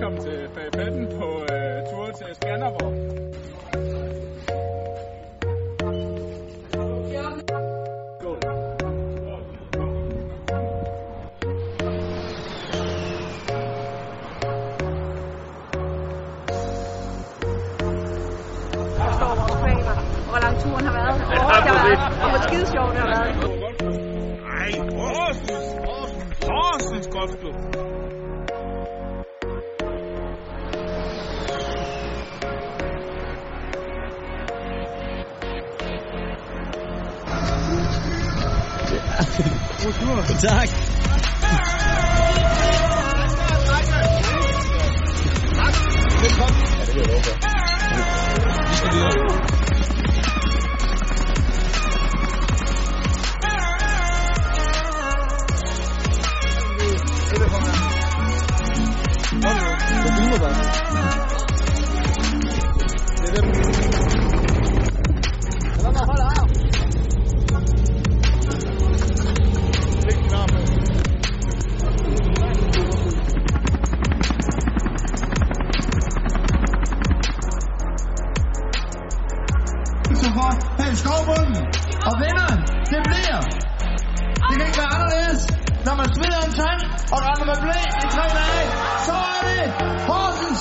velkommen til Fagefatten på øh, tur til Skanderborg. Der står og hvor lang turen har været. Hvor hårdt det har været, og hvor skide sjovt det har været. Nej, Horsens, Horsens, Horsens Golfklub. tak. Velkommen. Ja, det bliver lov for. Vi skal videre. Bak. Hans Skovbunden. Og vinderen, det bliver... Det kan ikke være anderledes. Når man smider en tand og render med blæ i tre dage, så er det Horsens.